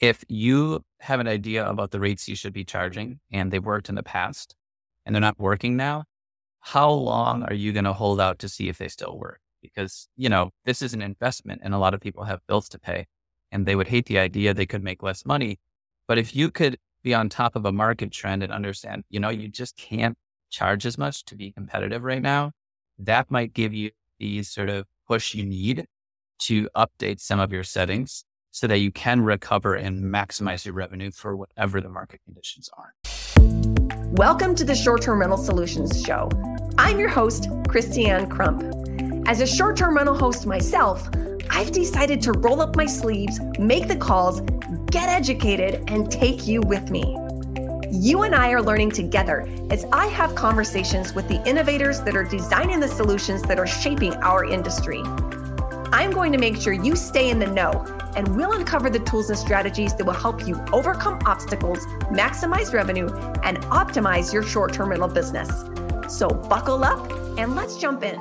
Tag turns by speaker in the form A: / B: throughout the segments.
A: if you have an idea about the rates you should be charging and they've worked in the past and they're not working now, how long are you going to hold out to see if they still work? Because, you know, this is an investment and a lot of people have bills to pay and they would hate the idea they could make less money. But if you could be on top of a market trend and understand, you know, you just can't charge as much to be competitive right now, that might give you the sort of push you need to update some of your settings so that you can recover and maximize your revenue for whatever the market conditions are.
B: Welcome to the Short Term Rental Solutions Show. I'm your host, Christianne Crump. As a short term rental host myself, I've decided to roll up my sleeves, make the calls, get educated, and take you with me. You and I are learning together as I have conversations with the innovators that are designing the solutions that are shaping our industry. I'm going to make sure you stay in the know and we'll uncover the tools and strategies that will help you overcome obstacles, maximize revenue, and optimize your short term rental business. So buckle up and let's jump in.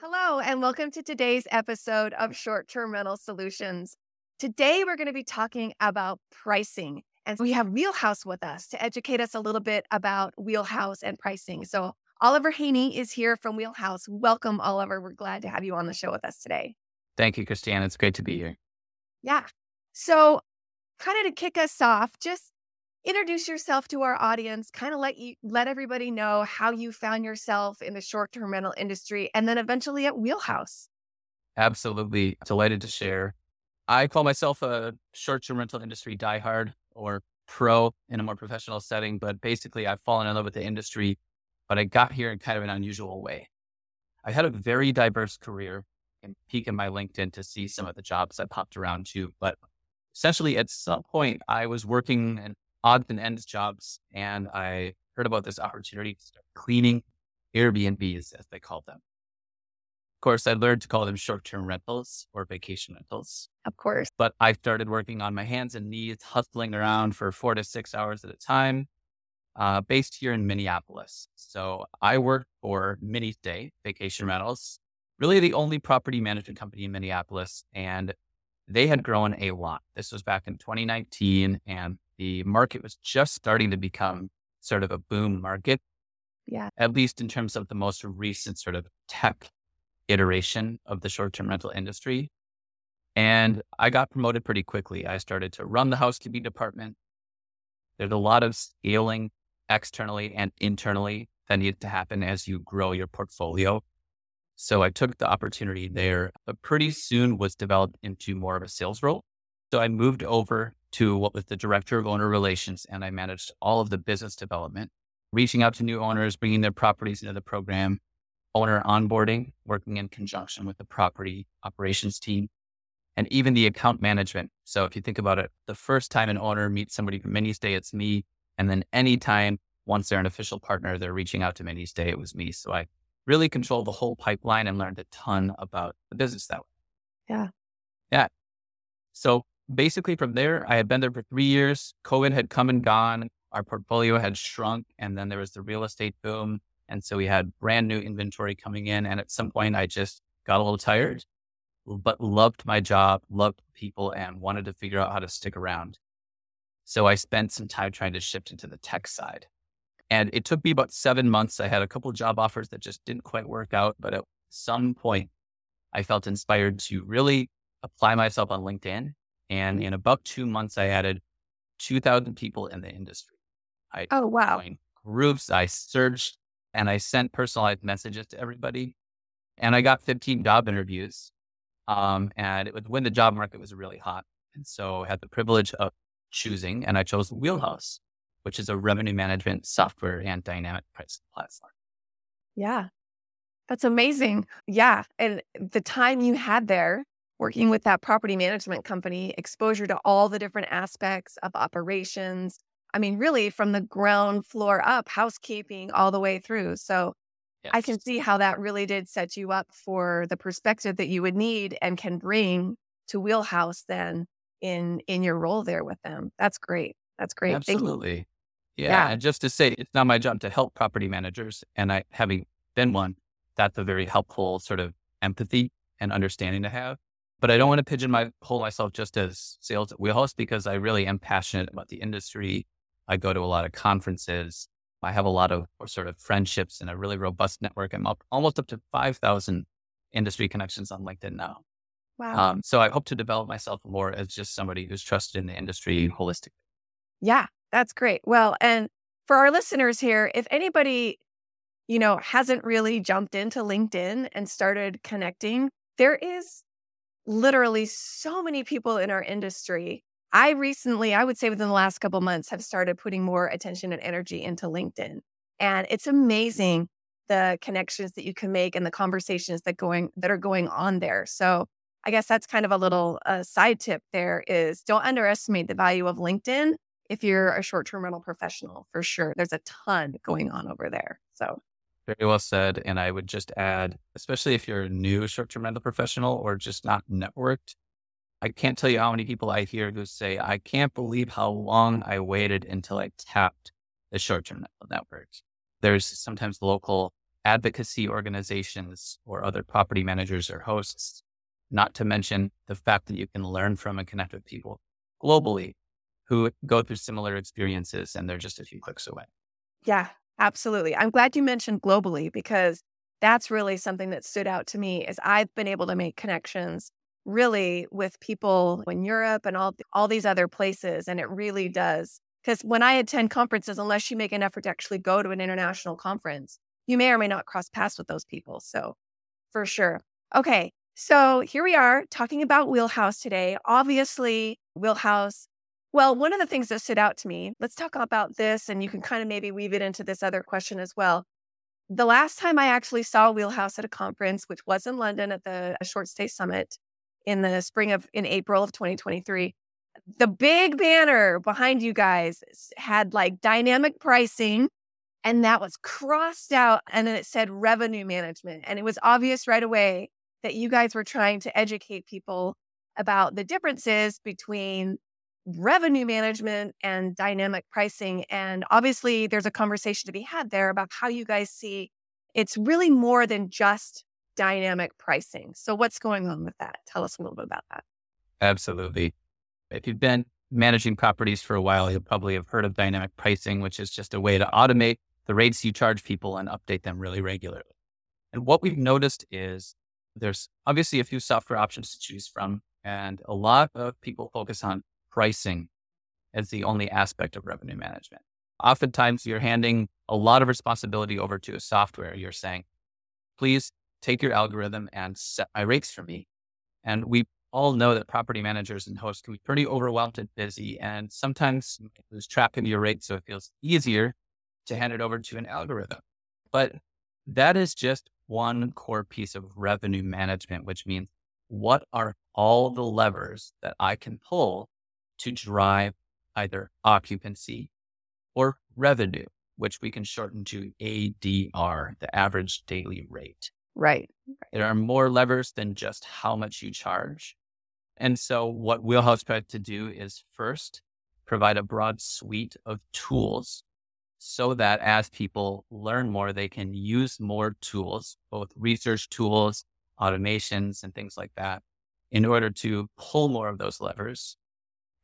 B: Hello, and welcome to today's episode of Short Term Rental Solutions. Today, we're going to be talking about pricing and we have Wheelhouse with us to educate us a little bit about Wheelhouse and pricing. So, Oliver Hejny is here from Wheelhouse. Welcome, Oliver. We're glad to have you on the show with us today.
A: Thank you, Christianne. It's great to be here.
B: Yeah. So, kind of to kick us off, just introduce yourself to our audience, kind of let you let everybody know how you found yourself in the short-term rental industry and then eventually at Wheelhouse.
A: Absolutely. Delighted to share. I call myself a short-term rental industry diehard or pro in a more professional setting. But basically, I've fallen in love with the industry, but I got here in kind of an unusual way. I had a very diverse career and peek in my LinkedIn to see some of the jobs I popped around to. But essentially, at some point, I was working in odds and ends jobs, and I heard about this opportunity to start cleaning Airbnbs, as they call them course, I learned to call them short term rentals or vacation rentals.
B: Of course.
A: But I started working on my hands and knees, hustling around for four to six hours at a time, uh, based here in Minneapolis. So I worked for Mini Stay Vacation Rentals, really the only property management company in Minneapolis. And they had grown a lot. This was back in 2019, and the market was just starting to become sort of a boom market.
B: Yeah.
A: At least in terms of the most recent sort of tech iteration of the short term rental industry. And I got promoted pretty quickly. I started to run the housekeeping department. There's a lot of scaling externally and internally that needed to happen as you grow your portfolio. So I took the opportunity there, but pretty soon was developed into more of a sales role. So I moved over to what was the director of owner relations and I managed all of the business development, reaching out to new owners, bringing their properties into the program, owner onboarding, working in conjunction with the property operations team, and even the account management. So if you think about it, the first time an owner meets somebody from MiniStay, it's me. And then anytime once they're an official partner, they're reaching out to MiniStay, it was me. So I really controlled the whole pipeline and learned a ton about the business that way.
B: Yeah.
A: Yeah. So basically from there, I had been there for three years. COVID had come and gone. Our portfolio had shrunk. And then there was the real estate boom. And so we had brand new inventory coming in. And at some point, I just got a little tired, but loved my job, loved people, and wanted to figure out how to stick around. So I spent some time trying to shift into the tech side. And it took me about seven months. I had a couple job offers that just didn't quite work out. But at some point, I felt inspired to really apply myself on LinkedIn. And in about two months, I added 2,000 people in the industry. I
B: oh, wow.
A: groups. I searched and I sent personalized messages to everybody. And I got 15 job interviews. Um, and it was when the job market was really hot. And so I had the privilege of choosing, and I chose Wheelhouse, which is a revenue management software and dynamic pricing platform.
B: Yeah. That's amazing. Yeah. And the time you had there working with that property management company, exposure to all the different aspects of operations, I mean, really from the ground floor up, housekeeping all the way through. So yes. I can see how that really did set you up for the perspective that you would need and can bring to Wheelhouse then in in your role there with them. That's great. That's great.
A: Absolutely. Yeah. yeah. And just to say, it's not my job to help property managers. And I, having been one, that's a very helpful sort of empathy and understanding to have. But I don't want to pigeonhole myself just as sales at Wheelhouse because I really am passionate about the industry. I go to a lot of conferences. I have a lot of sort of friendships and a really robust network. I'm up, almost up to 5,000 industry connections on LinkedIn now.
B: Wow.
A: Um, so I hope to develop myself more as just somebody who's trusted in the industry holistically.
B: Yeah, that's great. Well, and for our listeners here, if anybody, you know, hasn't really jumped into LinkedIn and started connecting, there is literally so many people in our industry. I recently, I would say within the last couple months, have started putting more attention and energy into LinkedIn. And it's amazing the connections that you can make and the conversations that going that are going on there. So I guess that's kind of a little uh, side tip there is don't underestimate the value of LinkedIn if you're a short-term rental professional for sure. There's a ton going on over there. So
A: very well said. And I would just add, especially if you're a new short-term rental professional or just not networked, I can't tell you how many people I hear who say, I can't believe how long I waited until I tapped the short-term networks. There's sometimes local advocacy organizations or other property managers or hosts, not to mention the fact that you can learn from and connect with people globally who go through similar experiences and they're just a few clicks away.
B: Yeah, absolutely. I'm glad you mentioned globally because that's really something that stood out to me is I've been able to make connections really with people in Europe and all all these other places and it really does because when I attend conferences unless you make an effort to actually go to an international conference you may or may not cross paths with those people. So, for sure. Okay. So, here we are talking about Wheelhouse today. Obviously, Wheelhouse. Well, one of the things that stood out to me, let's talk about this, and you can kind of maybe weave it into this other question as well. The last time I actually saw Wheelhouse at a conference, which was in London at the uh, Short Stay Summit in the spring of, in April of 2023, the big banner behind you guys had like dynamic pricing and that was crossed out. And then it said revenue management. And it was obvious right away that you guys were trying to educate people about the differences between revenue management and dynamic pricing. And obviously, there's a conversation to be had there about how you guys see it's really more than just dynamic pricing. So, what's going on with that? Tell us a little bit about that.
A: Absolutely. If you've been managing properties for a while, you'll probably have heard of dynamic pricing, which is just a way to automate the rates you charge people and update them really regularly. And what we've noticed is there's obviously a few software options to choose from, and a lot of people focus on pricing as the only aspect of revenue management. Oftentimes, you're handing a lot of responsibility over to a software. You're saying, please take your algorithm and set my rates for me. And we all know that property managers and hosts can be pretty overwhelmed and busy, and sometimes lose track of your rates. So it feels easier to hand it over to an algorithm. But that is just one core piece of revenue management, which means what are all the levers that I can pull to drive either occupancy or revenue, which we can shorten to ADR, the average daily rate.
B: Right.
A: There are more levers than just how much you charge. And so, what Wheelhouse tried to do is first provide a broad suite of tools so that as people learn more, they can use more tools, both research tools, automations, and things like that, in order to pull more of those levers.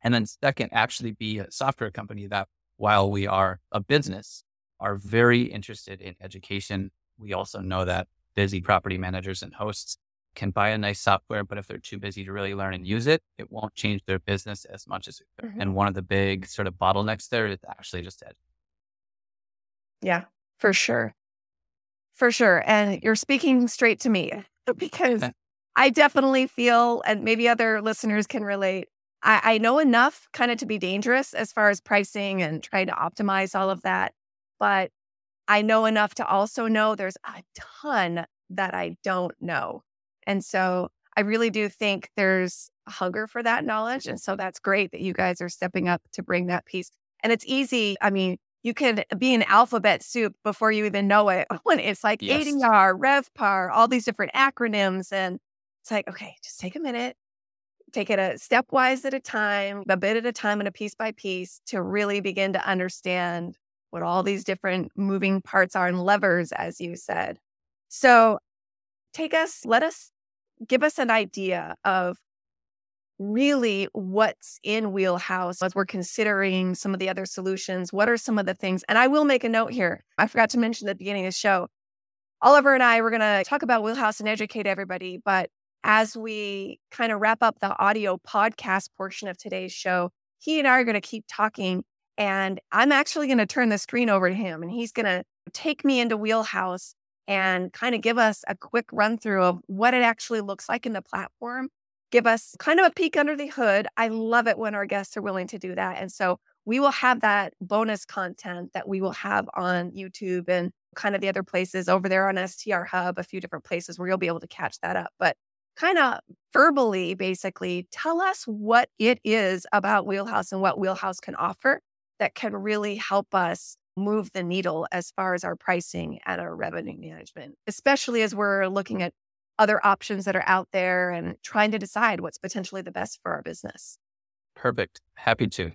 A: And then, second, actually be a software company that, while we are a business, are very interested in education. We also know that busy property managers and hosts can buy a nice software, but if they're too busy to really learn and use it, it won't change their business as much as. Mm-hmm. And one of the big sort of bottlenecks there is actually just ed-
B: yeah, for sure. For sure. And you're speaking straight to me because I definitely feel, and maybe other listeners can relate. I, I know enough kind of to be dangerous as far as pricing and trying to optimize all of that. But I know enough to also know there's a ton that I don't know. And so I really do think there's a hunger for that knowledge. And so that's great that you guys are stepping up to bring that piece. And it's easy. I mean, you can be an alphabet soup before you even know it. When it's like yes. ADR, RevPAR, all these different acronyms. And it's like, okay, just take a minute, take it a stepwise at a time, a bit at a time, and a piece by piece to really begin to understand what all these different moving parts are and levers, as you said. So take us, let us give us an idea of really what's in Wheelhouse as we're considering some of the other solutions. What are some of the things? And I will make a note here. I forgot to mention at the beginning of the show. Oliver and I were going to talk about Wheelhouse and educate everybody. But as we kind of wrap up the audio podcast portion of today's show, he and I are going to keep talking. And I'm actually going to turn the screen over to him and he's going to take me into Wheelhouse and kind of give us a quick run through of what it actually looks like in the platform give us kind of a peek under the hood. I love it when our guests are willing to do that. And so we will have that bonus content that we will have on YouTube and kind of the other places over there on STR Hub, a few different places where you'll be able to catch that up. But kind of verbally, basically, tell us what it is about Wheelhouse and what Wheelhouse can offer that can really help us move the needle as far as our pricing and our revenue management, especially as we're looking at other options that are out there and trying to decide what's potentially the best for our business.
A: Perfect. Happy to.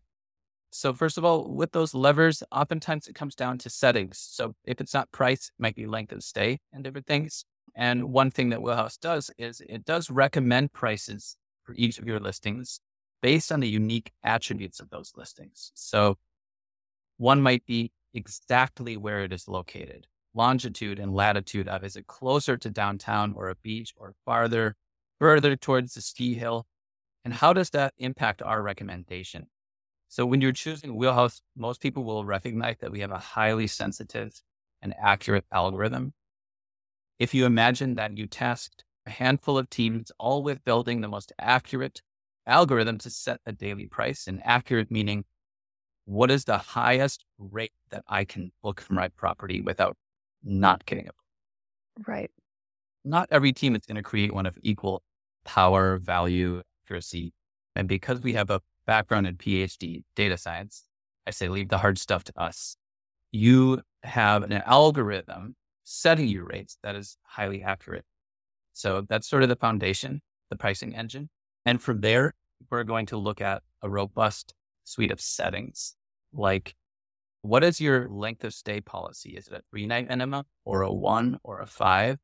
A: So, first of all, with those levers, oftentimes it comes down to settings. So, if it's not price, it might be length of stay and different things. And one thing that Wheelhouse does is it does recommend prices for each of your listings based on the unique attributes of those listings. So, one might be exactly where it is located longitude and latitude of is it closer to downtown or a beach or farther, further towards the ski hill? And how does that impact our recommendation? So when you're choosing Wheelhouse, most people will recognize that we have a highly sensitive and accurate algorithm. If you imagine that you tasked a handful of teams all with building the most accurate algorithm to set a daily price, and accurate meaning what is the highest rate that I can book for my property without not getting it.
B: Right.
A: Not every team is going to create one of equal power, value, accuracy. And because we have a background in PhD data science, I say leave the hard stuff to us. You have an algorithm setting your rates that is highly accurate. So that's sort of the foundation, the pricing engine. And from there, we're going to look at a robust suite of settings like what is your length of stay policy? Is it a three night minimum or a one or a five?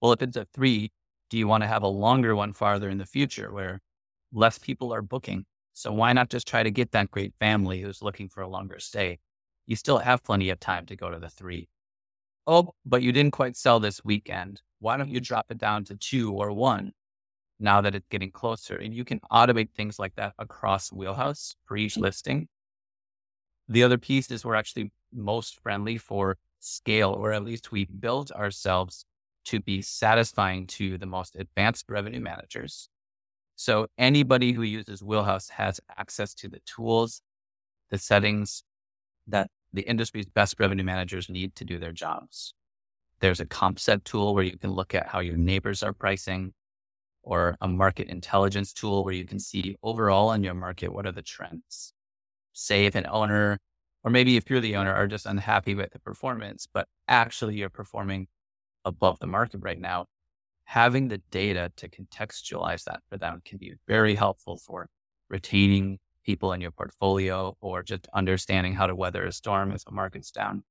A: Well, if it's a three, do you want to have a longer one farther in the future where less people are booking? So why not just try to get that great family who's looking for a longer stay? You still have plenty of time to go to the three. Oh, but you didn't quite sell this weekend. Why don't you mm. drop it down to two or one now that it's getting closer? And you can automate things like that across Wheelhouse for each listing the other piece is we're actually most friendly for scale, or at least we build ourselves to be satisfying to the most advanced revenue managers. So anybody who uses Wheelhouse has access to the tools, the settings that the industry's best revenue managers need to do their jobs. There's a comp set tool where you can look at how your neighbors are pricing, or a market intelligence tool where you can see overall in your market what are the trends say if an owner, or maybe if you're the owner, are just unhappy with the performance, but actually you're performing above the market right now, having the data to contextualize that for them can be very helpful for retaining people in your portfolio or just understanding how to weather a storm if the market's down.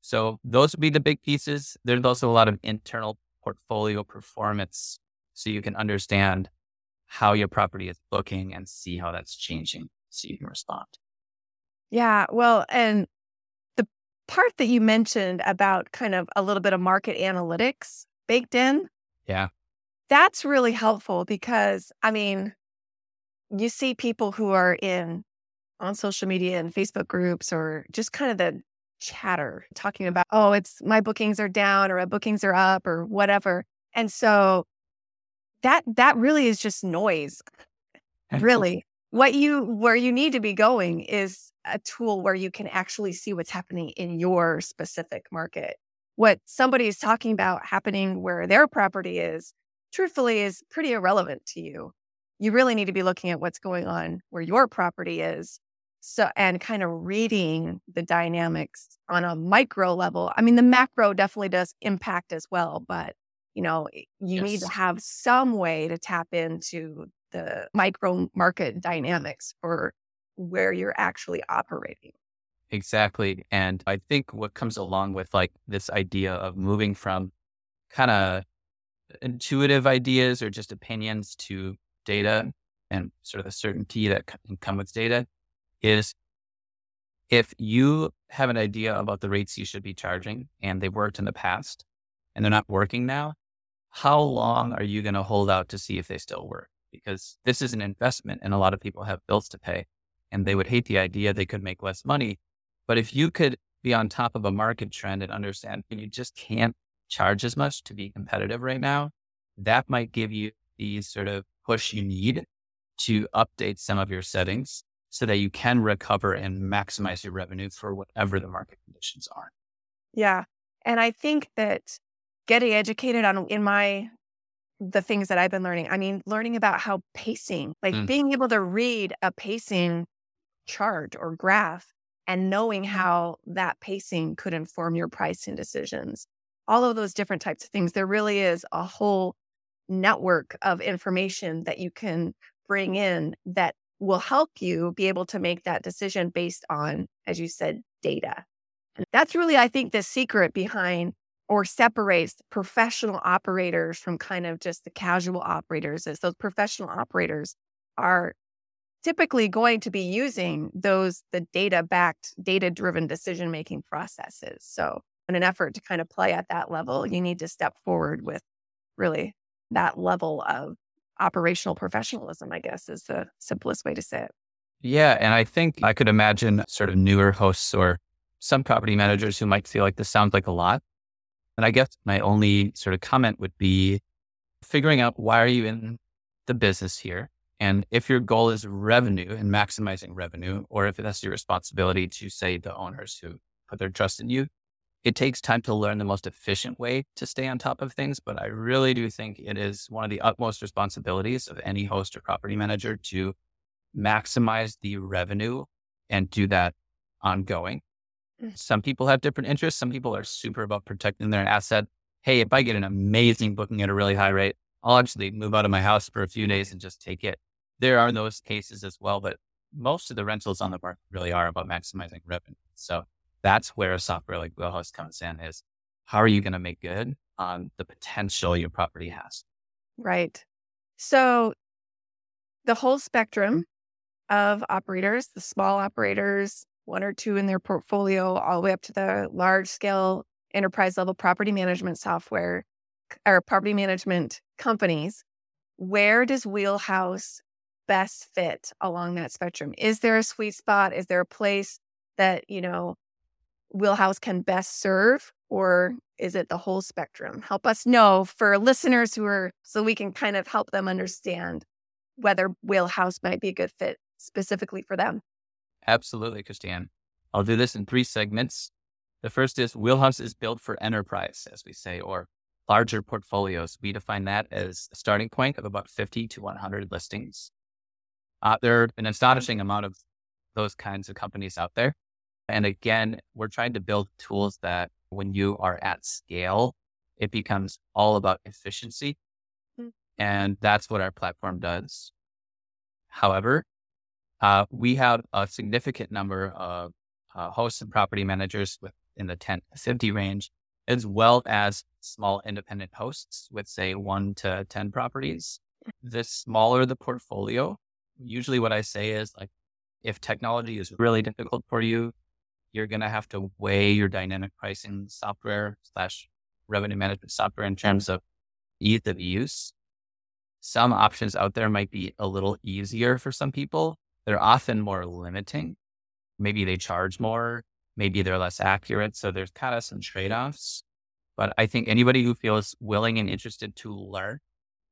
A: So those would be the big pieces. There's also a lot of internal portfolio performance so you can understand how your property is booking and see how that's changing so you can respond.
B: Yeah. Well, and the part that you mentioned about kind of a little bit of market analytics baked in.
A: Yeah.
B: That's really helpful because, I mean, you see people who are in on social media and Facebook groups or just kind of the chatter talking about, oh, it's my bookings are down or my bookings are up or whatever. And so that that really is just noise. really what you where you need to be going is a tool where you can actually see what's happening in your specific market. What somebody is talking about happening where their property is truthfully is pretty irrelevant to you. You really need to be looking at what's going on where your property is so and kind of reading the dynamics on a micro level. I mean the macro definitely does impact as well but you know you yes. need to have some way to tap into the micro market dynamics for where you're actually operating.
A: Exactly. And I think what comes along with like this idea of moving from kind of intuitive ideas or just opinions to data and sort of the certainty that can come with data is if you have an idea about the rates you should be charging and they've worked in the past and they're not working now, how long are you going to hold out to see if they still work? Because this is an investment and a lot of people have bills to pay and they would hate the idea they could make less money. But if you could be on top of a market trend and understand you just can't charge as much to be competitive right now, that might give you the sort of push you need to update some of your settings so that you can recover and maximize your revenue for whatever the market conditions are.
B: Yeah. And I think that getting educated on in my the things that I've been learning, I mean, learning about how pacing, like mm. being able to read a pacing chart or graph and knowing how that pacing could inform your pricing decisions. All of those different types of things. There really is a whole network of information that you can bring in that will help you be able to make that decision based on, as you said, data. And that's really, I think, the secret behind or separates professional operators from kind of just the casual operators is those professional operators are typically going to be using those the data backed data driven decision making processes. So in an effort to kind of play at that level you need to step forward with really that level of operational professionalism i guess is the simplest way to say it.
A: Yeah and i think i could imagine sort of newer hosts or some property managers who might feel like this sounds like a lot and i guess my only sort of comment would be figuring out why are you in the business here and if your goal is revenue and maximizing revenue, or if that's your responsibility to say the owners who put their trust in you, it takes time to learn the most efficient way to stay on top of things. But I really do think it is one of the utmost responsibilities of any host or property manager to maximize the revenue and do that ongoing. Mm. Some people have different interests. Some people are super about protecting their asset. Hey, if I get an amazing booking at a really high rate, I'll actually move out of my house for a few days and just take it there are those cases as well, but most of the rentals on the market really are about maximizing revenue. So that's where a software like Wheelhouse comes in is how are you going to make good on the potential your property has?
B: Right. So the whole spectrum of operators, the small operators, one or two in their portfolio, all the way up to the large scale enterprise level property management software or property management companies. Where does Wheelhouse best fit along that spectrum? Is there a sweet spot? Is there a place that, you know, Wheelhouse can best serve? Or is it the whole spectrum? Help us know for listeners who are, so we can kind of help them understand whether Wheelhouse might be a good fit specifically for them.
A: Absolutely, Christian. I'll do this in three segments. The first is Wheelhouse is built for enterprise, as we say, or larger portfolios. We define that as a starting point of about 50 to 100 listings. Uh, there are an astonishing amount of those kinds of companies out there. And again, we're trying to build tools that when you are at scale, it becomes all about efficiency. Mm-hmm. And that's what our platform does. However, uh, we have a significant number of uh, hosts and property managers within the 10 to 50 range, as well as small independent hosts with, say, one to 10 properties. The smaller the portfolio, usually what I say is like, if technology is really difficult for you, you're going to have to weigh your dynamic pricing software slash revenue management software in terms of ease of use. Some options out there might be a little easier for some people. They're often more limiting. Maybe they charge more. Maybe they're less accurate. So there's kind of some trade offs. But I think anybody who feels willing and interested to learn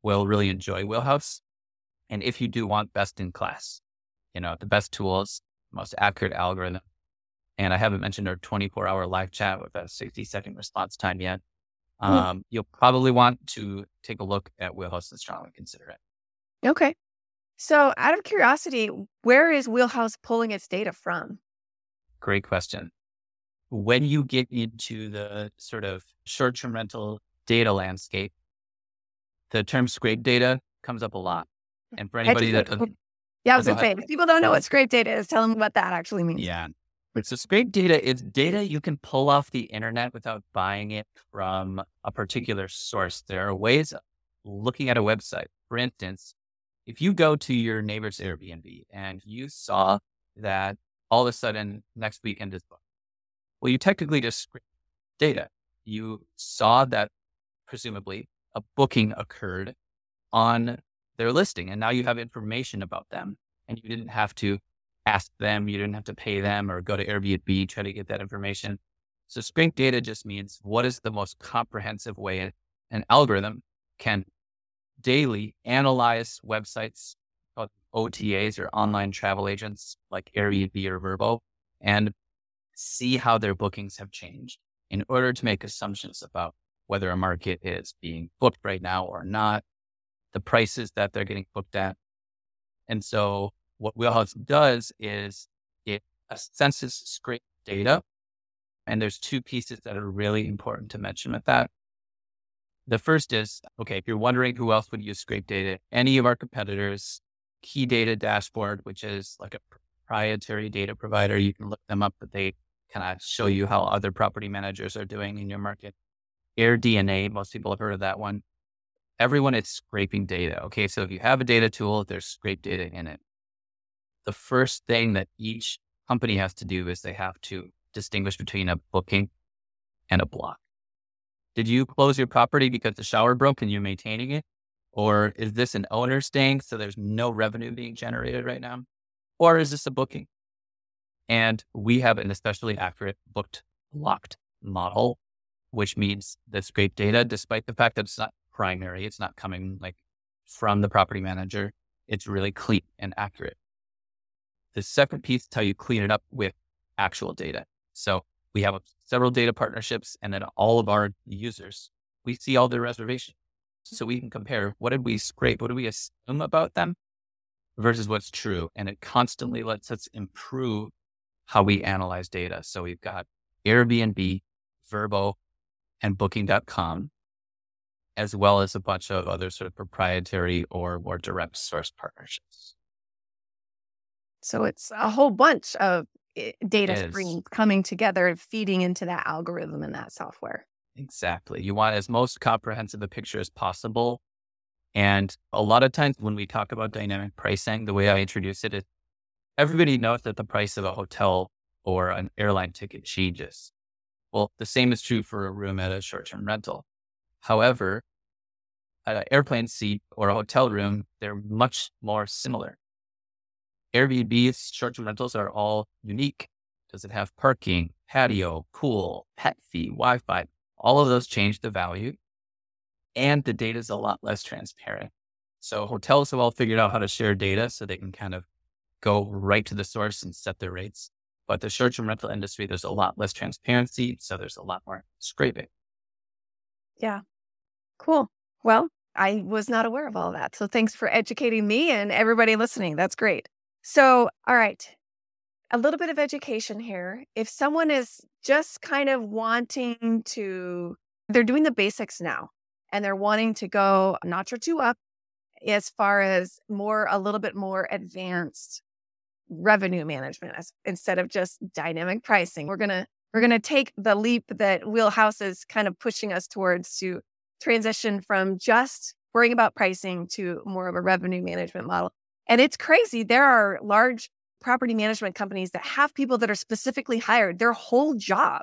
A: will really enjoy Wheelhouse. And if you do want best in class, you know, the best tools, most accurate algorithm. And I haven't mentioned our 24 hour live chat with a 60 second response time yet. Hmm. Um, mm. You'll probably want to take a look at Wheelhouse and strongly consider it.
B: Okay. So, out of curiosity, where is Wheelhouse pulling its data from?
A: Great question. When you get into the sort of short term rental data landscape, the term scrape data comes up a lot. Mm, and for anybody that
B: yeah, I was gonna say if people don't know what scrape data is, tell them what that actually means.
A: Yeah. So scrape data is data you can pull off the internet without buying it from a particular source. There are ways of looking at a website. For instance, if you go to your neighbor's Airbnb and you saw that all of a sudden next weekend is booked, well, you technically just scraped data. You saw that presumably a booking occurred on their listing, and now you have information about them, and you didn't have to ask them, you didn't have to pay them or go to Airbnb try to get that information. So scrape data just means what is the most comprehensive way an algorithm can daily analyze websites uh, called OTAs or online travel agents like Airbnb or Vrbo and see how their bookings have changed in order to make assumptions about whether a market is being booked right now or not, the prices that they're getting booked at. And so what Wheelhouse does is it senses scrape data. And there's two pieces that are really important to mention with that. The first is okay, if you're wondering who else would use scrape data, any of our competitors, Key Data Dashboard, which is like a proprietary data provider, you can look them up, but they kind of show you how other property managers are doing in your market. AirDNA, most people have heard of that one. Everyone is scraping data. Okay, so if you have a data tool, there's scrape data in it. The first thing that each company has to do is they have to distinguish between a booking and a block. Did you close your property because the shower broke and you're maintaining it? Or is this an owner staying so there's no revenue being generated right now? Or is this a booking? And we have an especially accurate booked locked model, which means the scrape data, despite the fact that it's not primary, it's not coming like from the property manager, it's really clean and accurate. The second piece is how you clean it up with actual data. So we have several data partnerships and then all of our users, we see all their reservations. So we can compare what did we scrape? What do we assume about them versus what's true? And it constantly lets us improve how we analyze data. So we've got Airbnb, Vrbo, and Booking.com, as well as a bunch of other sort of proprietary or more direct source partnerships.
B: So it's a whole bunch of data streams coming together and feeding into that algorithm and that software.
A: Exactly. You want as most comprehensive a picture as possible. And a lot of times when we talk about dynamic pricing, the way I introduce it is everybody knows that the price of a hotel or an airline ticket changes. Well, the same is true for a room at a short term rental. However, an airplane seat or a hotel room, they're much more similar. Airbnb's short term rentals are all unique. Does it have parking, patio, pool, pet fee, Wi Fi? All of those change the value. And the data is a lot less transparent. So hotels have all figured out how to share data so they can kind of go right to the source and set their rates. But the short term rental industry, there's a lot less transparency. So there's a lot more scraping.
B: Yeah. Cool. Well, I was not aware of all that. So thanks for educating me and everybody listening. That's great. So, all right, a little bit of education here. If someone is just kind of wanting to, they're doing the basics now and they're wanting to go a notch or two up as far as more, a little bit more advanced revenue management as, instead of just dynamic pricing. We're going to, we're going to take the leap that Wheelhouse is kind of pushing us towards to transition from just worrying about pricing to more of a revenue management model. And it's crazy. There are large property management companies that have people that are specifically hired. Their whole job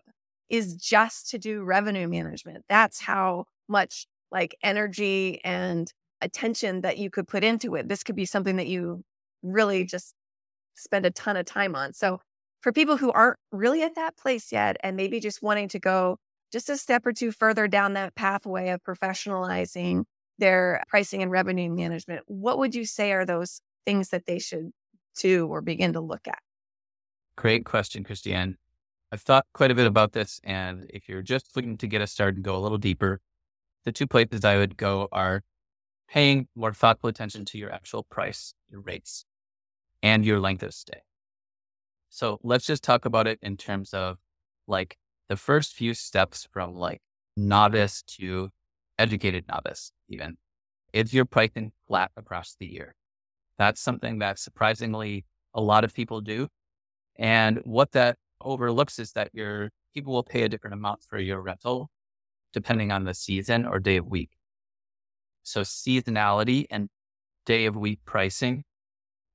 B: is just to do revenue management. That's how much like energy and attention that you could put into it. This could be something that you really just spend a ton of time on. So, for people who aren't really at that place yet and maybe just wanting to go just a step or two further down that pathway of professionalizing their pricing and revenue management, what would you say are those things that they should do or begin to look at?
A: Great question, Christianne. I've thought quite a bit about this. And if you're just looking to get us started and go a little deeper, the two places I would go are paying more thoughtful attention to your actual price, your rates, and your length of stay. So let's just talk about it in terms of like the first few steps from like novice to educated novice, even. Is your pricing flat across the year? That's something that surprisingly a lot of people do. And what that overlooks is that your people will pay a different amount for your rental depending on the season or day of week. So seasonality and day of week pricing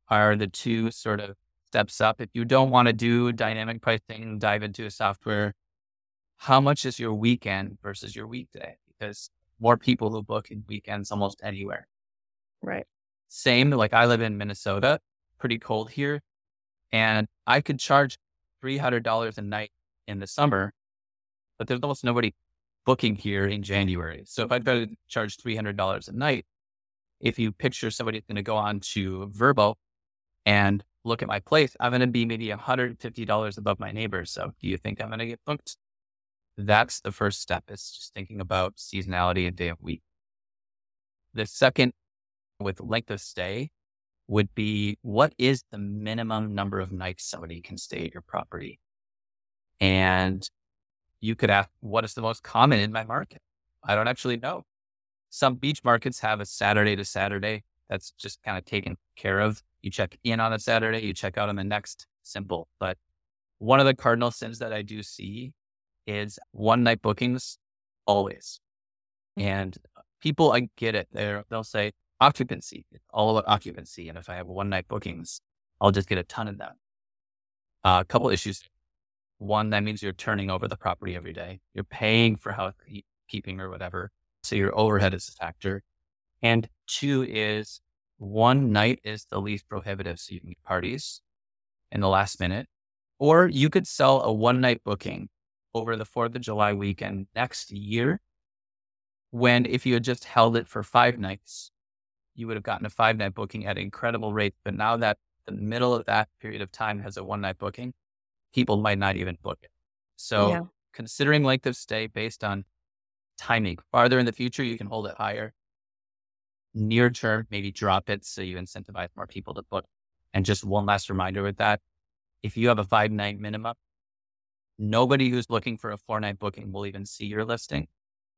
A: are the two sort of steps up. If you don't want to do dynamic pricing, dive into a software. How much is your weekend versus your weekday? Because more people who book in weekends almost anywhere.
B: Right.
A: Same, like I live in Minnesota, pretty cold here. And I could charge $300 a night in the summer, but there's almost nobody booking here in January. So if I try to charge $300 a night, if you picture somebody going to go on to Vrbo and look at my place, I'm going to be maybe $150 above my neighbors. So do you think I'm going to get booked? That's the first step is just thinking about seasonality and day of week. The second with length of stay would be what is the minimum number of nights somebody can stay at your property? And you could ask, what is the most common in my market? I don't actually know. Some beach markets have a Saturday to Saturday that's just kind of taken care of. You check in on a Saturday, you check out on the next. Simple. But one of the cardinal sins that I do see is one night bookings always. And people, I get it. They're, they'll say occupancy. It's all about occupancy. And if I have one night bookings, I'll just get a ton of them. Uh, a couple issues. One, that means you're turning over the property every day. You're paying for housekeeping or whatever. So your overhead is a factor. And two is one night is the least prohibitive. So you can get parties in the last minute, or you could sell a one night booking over the 4th of July weekend next year. When if you had just held it for five nights, you would have gotten a five night booking at incredible rates. But now that the middle of that period of time has a one night booking, people might not even book it. So yeah. considering length of stay based on timing, farther in the future, you can hold it higher. Near term, maybe drop it so you incentivize more people to book. And just one last reminder with that. If you have a five night minimum, nobody who's looking for a four night booking will even see your listing.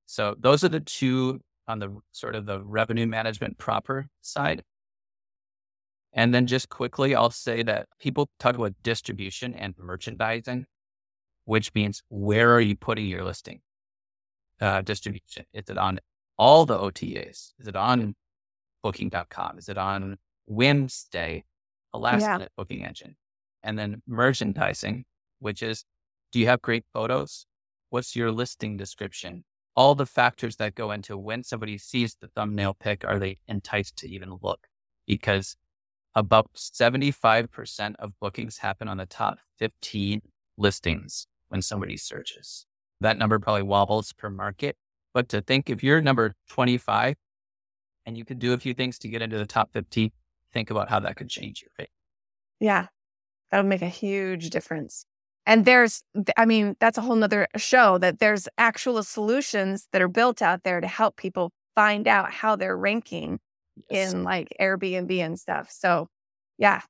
A: So those are the two on the sort of the revenue management proper side. And then just quickly, I'll say that people talk about distribution and merchandising, which means where are you putting your listing? Uh, distribution. Is it on all the OTAs? Is it on booking.com? Is it on Whimstay, a last yeah. minute booking engine? And then merchandising, which is do you have great photos? What's your listing description? All the factors that go into when somebody sees the thumbnail pic, are they enticed to even look? Because about 75% of bookings happen on the top 15 listings when somebody searches. That number probably wobbles per market. But to think if you're number 25 and you could do a few things to get into the top 15, think about how that could change your fate.
B: Yeah, that would make a huge difference. And there's, I mean, that's a whole nother show that there's actual solutions that are built out there to help people find out how they're ranking yes. in like Airbnb and stuff. So yeah,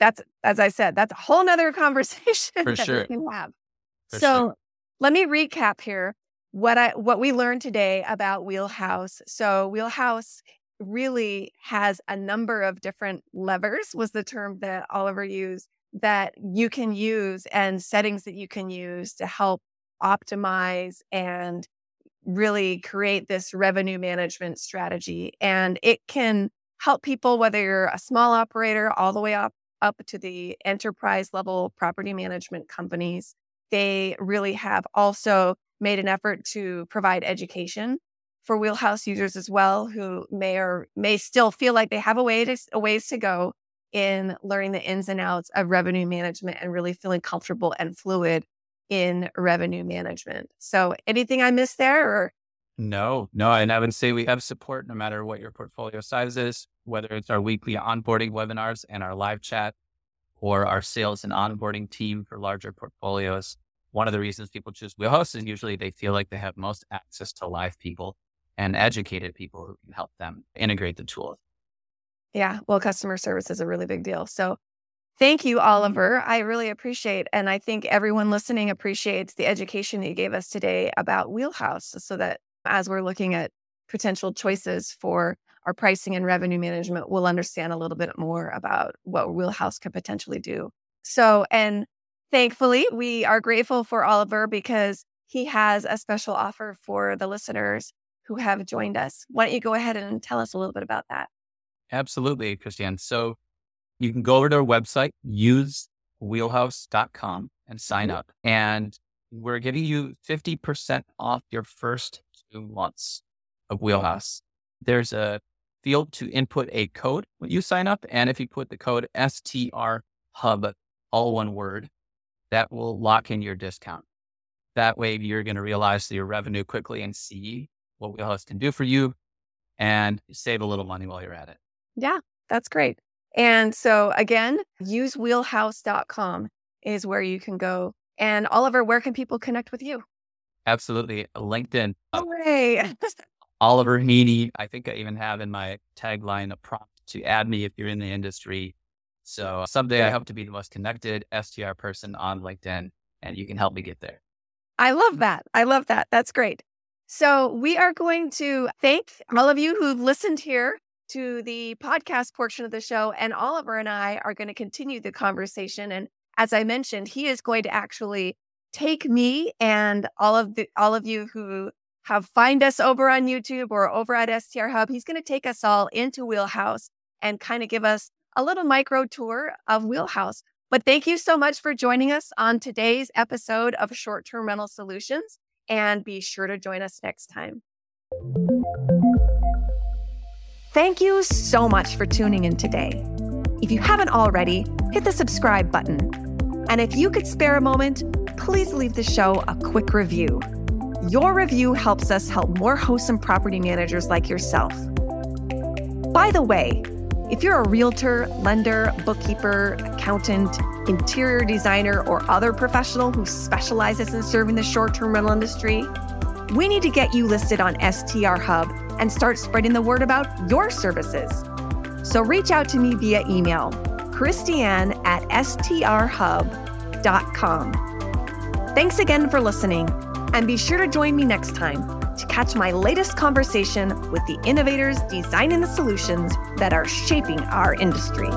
B: that's as I said, that's a whole nother conversation
A: For that sure.
B: we can have. For so sure. let me recap here what I what we learned today about Wheelhouse. So Wheelhouse really has a number of different levers was the term that Oliver used that you can use and settings that you can use to help optimize and really create this revenue management strategy. And it can help people, whether you're a small operator all the way up, up to the enterprise level property management companies. They really have also made an effort to provide education for wheelhouse users as well, who may or may still feel like they have a way to a ways to go in learning the ins and outs of revenue management and really feeling comfortable and fluid in revenue management. So anything I missed there or
A: no, no. And I would say we have support no matter what your portfolio size is, whether it's our weekly onboarding webinars and our live chat or our sales and onboarding team for larger portfolios. One of the reasons people choose Wheelhouse is usually they feel like they have most access to live people and educated people who can help them integrate the tools.
B: Yeah. Well, customer service is a really big deal. So Thank you, mm-hmm. Oliver. I really appreciate, and I think everyone listening appreciates the education that you gave us today about Wheelhouse so that as we're looking at potential choices for our pricing and revenue management, we'll understand a little bit more about what Wheelhouse could potentially do. So, and thankfully, we are grateful for Oliver because he has a special offer for the listeners who have joined us. Why don't you go ahead and tell us a little bit about that?
A: Absolutely, Christianne. So you can go over to our website, usewheelhouse.com and sign mm-hmm. up. And we're giving you 50% off your first two months of Wheelhouse. There's a field to input a code when you sign up. And if you put the code STR Hub, all one word, that will lock in your discount. That way you're going to realize your revenue quickly and see what Wheelhouse can do for you and save a little money while you're at it.
B: Yeah, that's great. And so again, usewheelhouse.com is where you can go. And Oliver, where can people connect with you?
A: Absolutely. LinkedIn.
B: Uh Hooray.
A: Oliver Hejny. I think I even have in my tagline a prompt to add me if you're in the industry. So uh, someday I hope to be the most connected STR person on LinkedIn and you can help me get there.
B: I love that. I love that. That's great. So we are going to thank all of you who've listened here to the podcast portion of the show. And Oliver and I are going to continue the conversation. And as I mentioned, he is going to actually take me and all of the all of you who have find us over on YouTube or over at STR Hub, he's going to take us all into Wheelhouse and kind of give us a little micro tour of Wheelhouse. But thank you so much for joining us on today's episode of Short Term Rental Solutions. And be sure to join us next time. Thank you so much for tuning in today. If you haven't already, hit the subscribe button. And if you could spare a moment, please leave the show a quick review. Your review helps us help more hosts and property managers like yourself. By the way, if you're a realtor, lender, bookkeeper, accountant, interior designer, or other professional who specializes in serving the short term rental industry, we need to get you listed on STR Hub and start spreading the word about your services. So reach out to me via email, Christianne at strhub.com. Thanks again for listening, and be sure to join me next time to catch my latest conversation with the innovators designing the solutions that are shaping our industry.